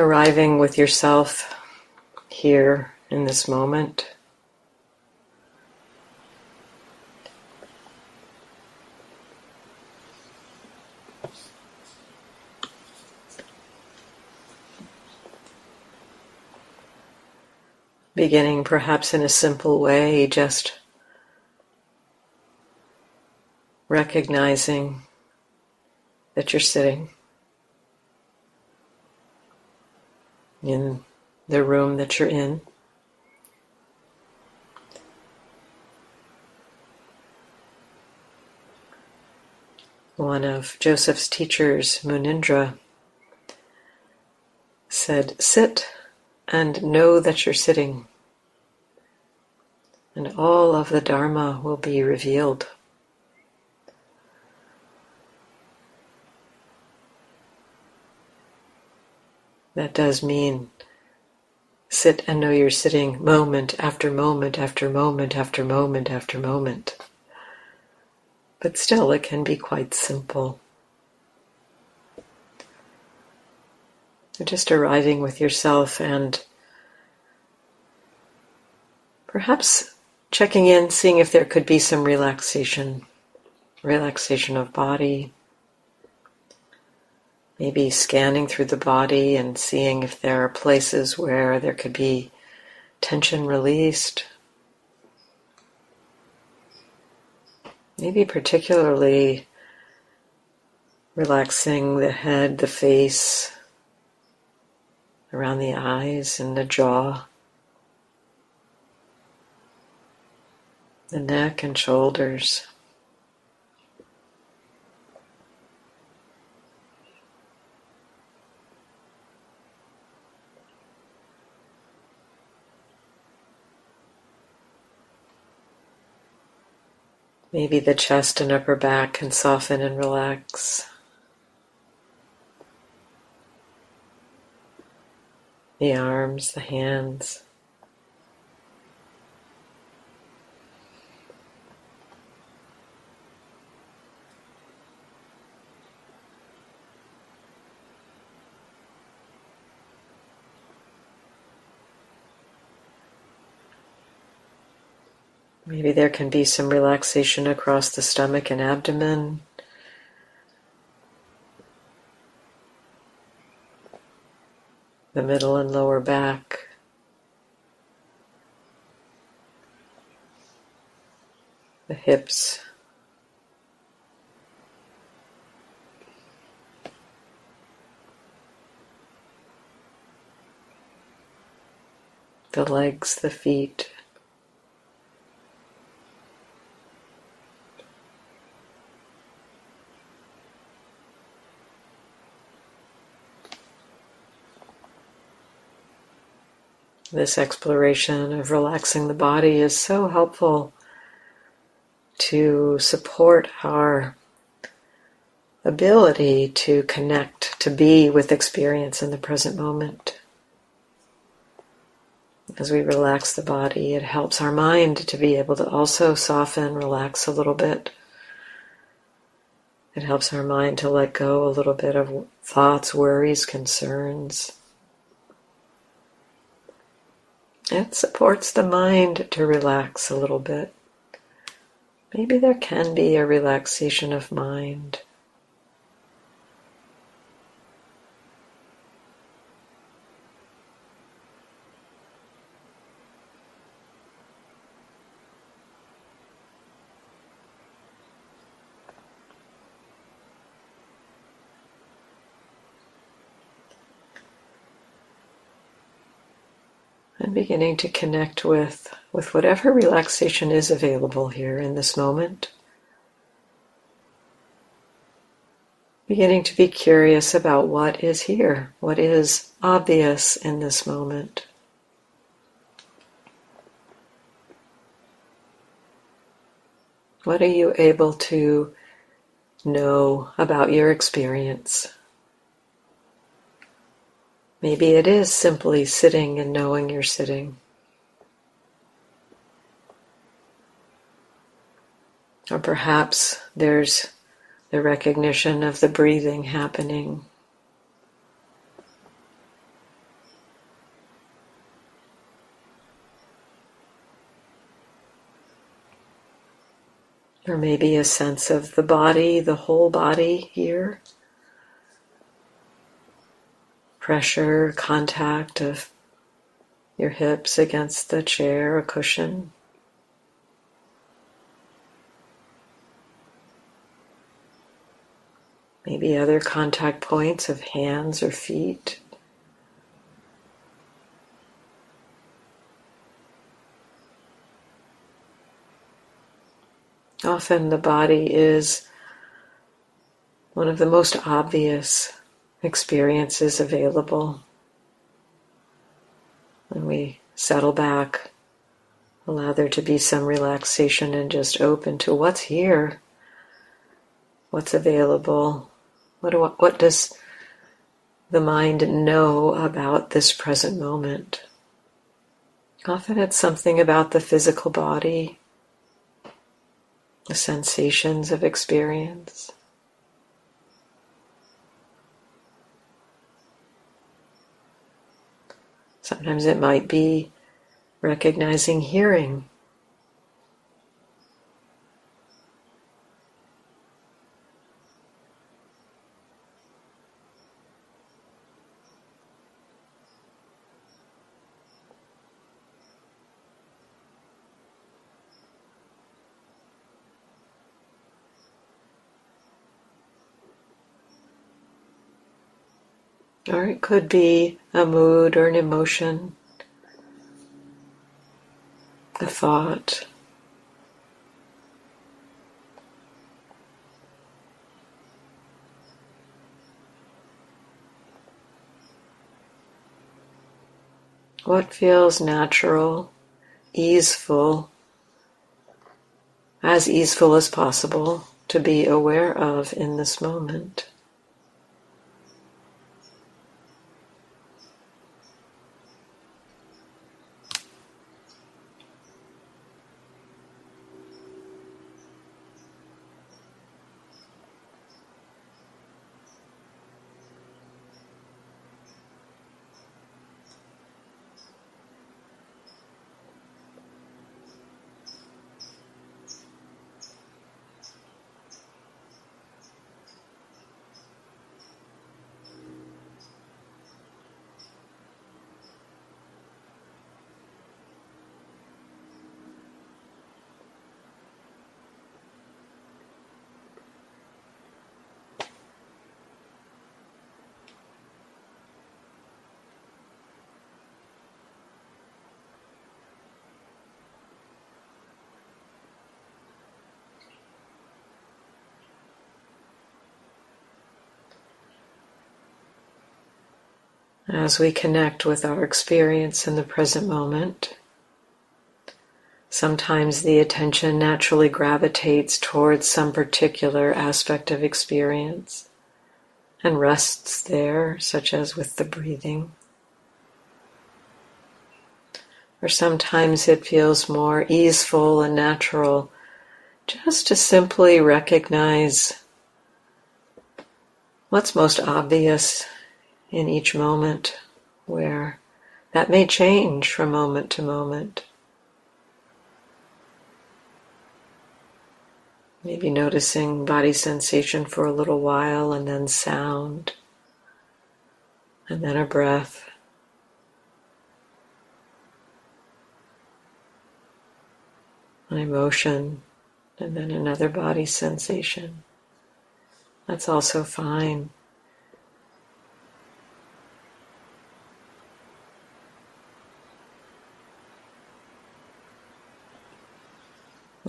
arriving with yourself here in this moment. Beginning perhaps in a simple way, just recognizing that you're sitting. In the room that you're in. One of Joseph's teachers, Munindra, said, Sit and know that you're sitting, and all of the Dharma will be revealed. That does mean sit and know you're sitting moment after moment after moment after moment after moment. But still, it can be quite simple. Just arriving with yourself and perhaps checking in, seeing if there could be some relaxation, relaxation of body, maybe scanning through the body and seeing if there are places where there could be tension released. Maybe particularly relaxing the head, the face, around the eyes and the jaw, the neck and shoulders. Maybe the chest and upper back can soften and relax. The arms, the hands. Maybe there can be some relaxation across the stomach and abdomen. The middle and lower back. The hips. The legs, the feet. This exploration of relaxing the body is so helpful to support our ability to connect, to be with experience in the present moment. As we relax the body, it helps our mind to be able to also soften, relax a little bit. It helps our mind to let go a little bit of thoughts, worries, concerns. It supports the mind to relax a little bit. Maybe there can be a relaxation of mind. And beginning to connect with, with whatever relaxation is available here in this moment. beginning to be curious about what is here, what is obvious in this moment. What are you able to know about your experience? Maybe it is simply sitting and knowing you're sitting. Or perhaps there's the recognition of the breathing happening. Or maybe a sense of the body, the whole body here. Pressure, contact of your hips against the chair or cushion. maybe other contact points of hands or feet. Often the body is one of the most obvious experiences available. When we settle back, allow there to be some relaxation and just open to what's here, what's available, what, do, what does the mind know about this present moment? Often it's something about the physical body, the sensations of experience. Sometimes it might be recognizing hearing. Or it could be a mood or an emotion, a thought. What feels natural, easeful, as easeful as possible to be aware of in this moment. As we connect with our experience in the present moment, sometimes the attention naturally gravitates towards some particular aspect of experience and rests there, such as with the breathing. Or sometimes it feels more easeful and natural just to simply recognize what's most obvious in each moment where that may change from moment to moment. Maybe noticing body sensation for a little while and then sound, and then a breath. An emotion, and then another body sensation. That's also fine.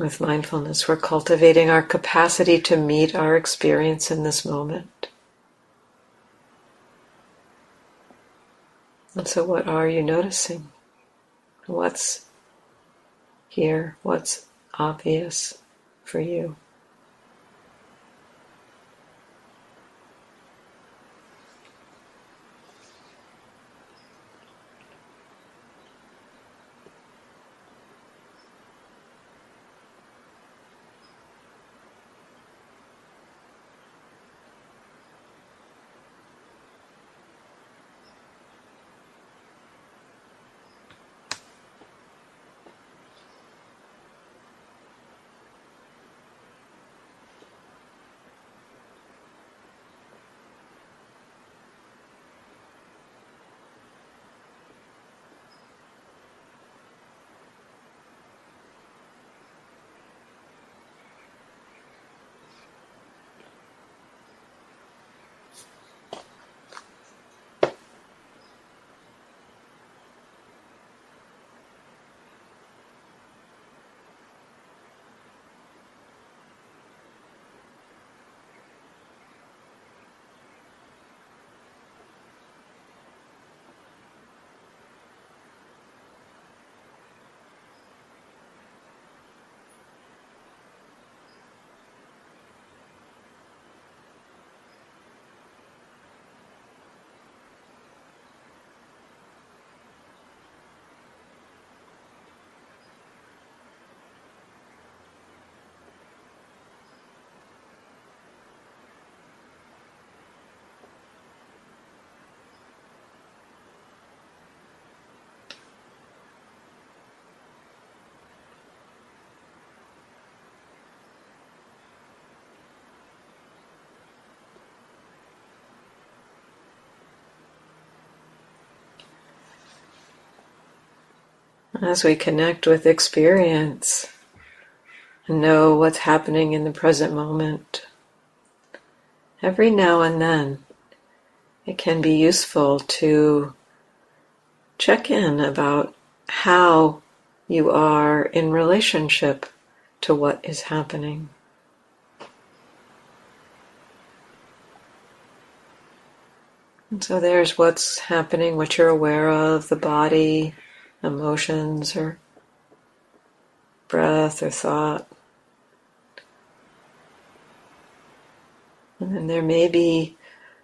With mindfulness, we're cultivating our capacity to meet our experience in this moment. And so, what are you noticing? What's here? What's obvious for you? As we connect with experience and know what's happening in the present moment, every now and then it can be useful to check in about how you are in relationship to what is happening. And so there's what's happening, what you're aware of, the body, emotions or breath or thought. And then there may be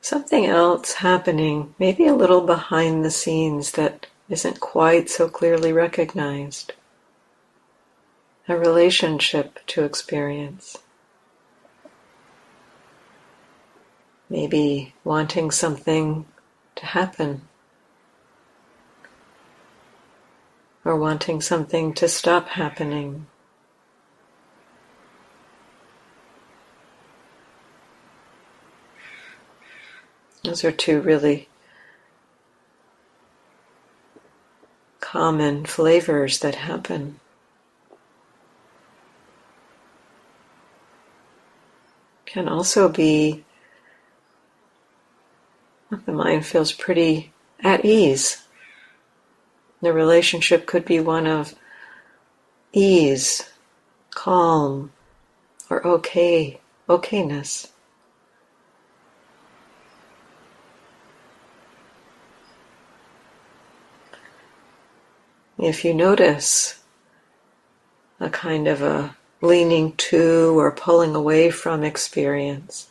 something else happening, maybe a little behind the scenes that isn't quite so clearly recognized. A relationship to experience. Maybe wanting something to happen or wanting something to stop happening. Those are two really common flavors that happen. Can also be the mind feels pretty at ease the relationship could be one of ease, calm, or okay, okayness. If you notice a kind of a leaning to or pulling away from experience,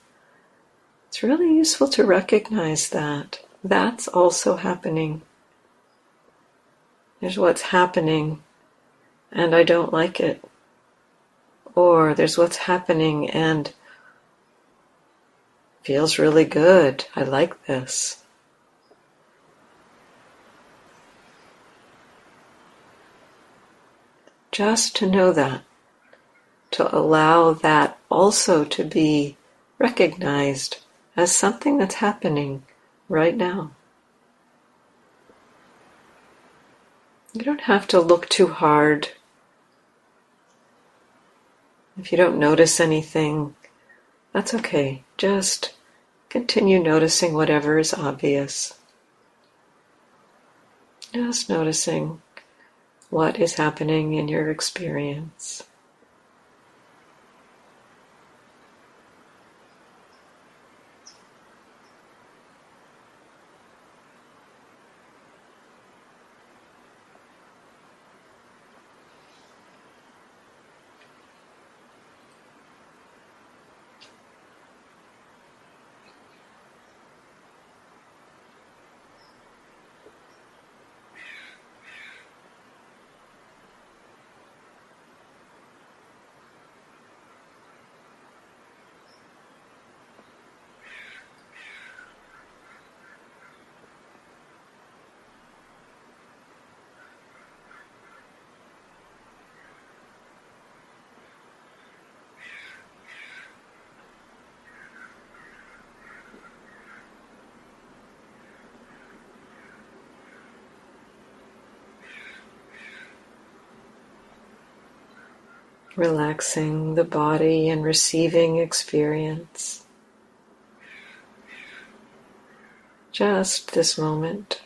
it's really useful to recognize that. That's also happening. There's what's happening and I don't like it. Or there's what's happening and feels really good. I like this. Just to know that, to allow that also to be recognized as something that's happening right now. You don't have to look too hard. If you don't notice anything, that's okay. Just continue noticing whatever is obvious. Just noticing what is happening in your experience. Relaxing the body and receiving experience. Just this moment.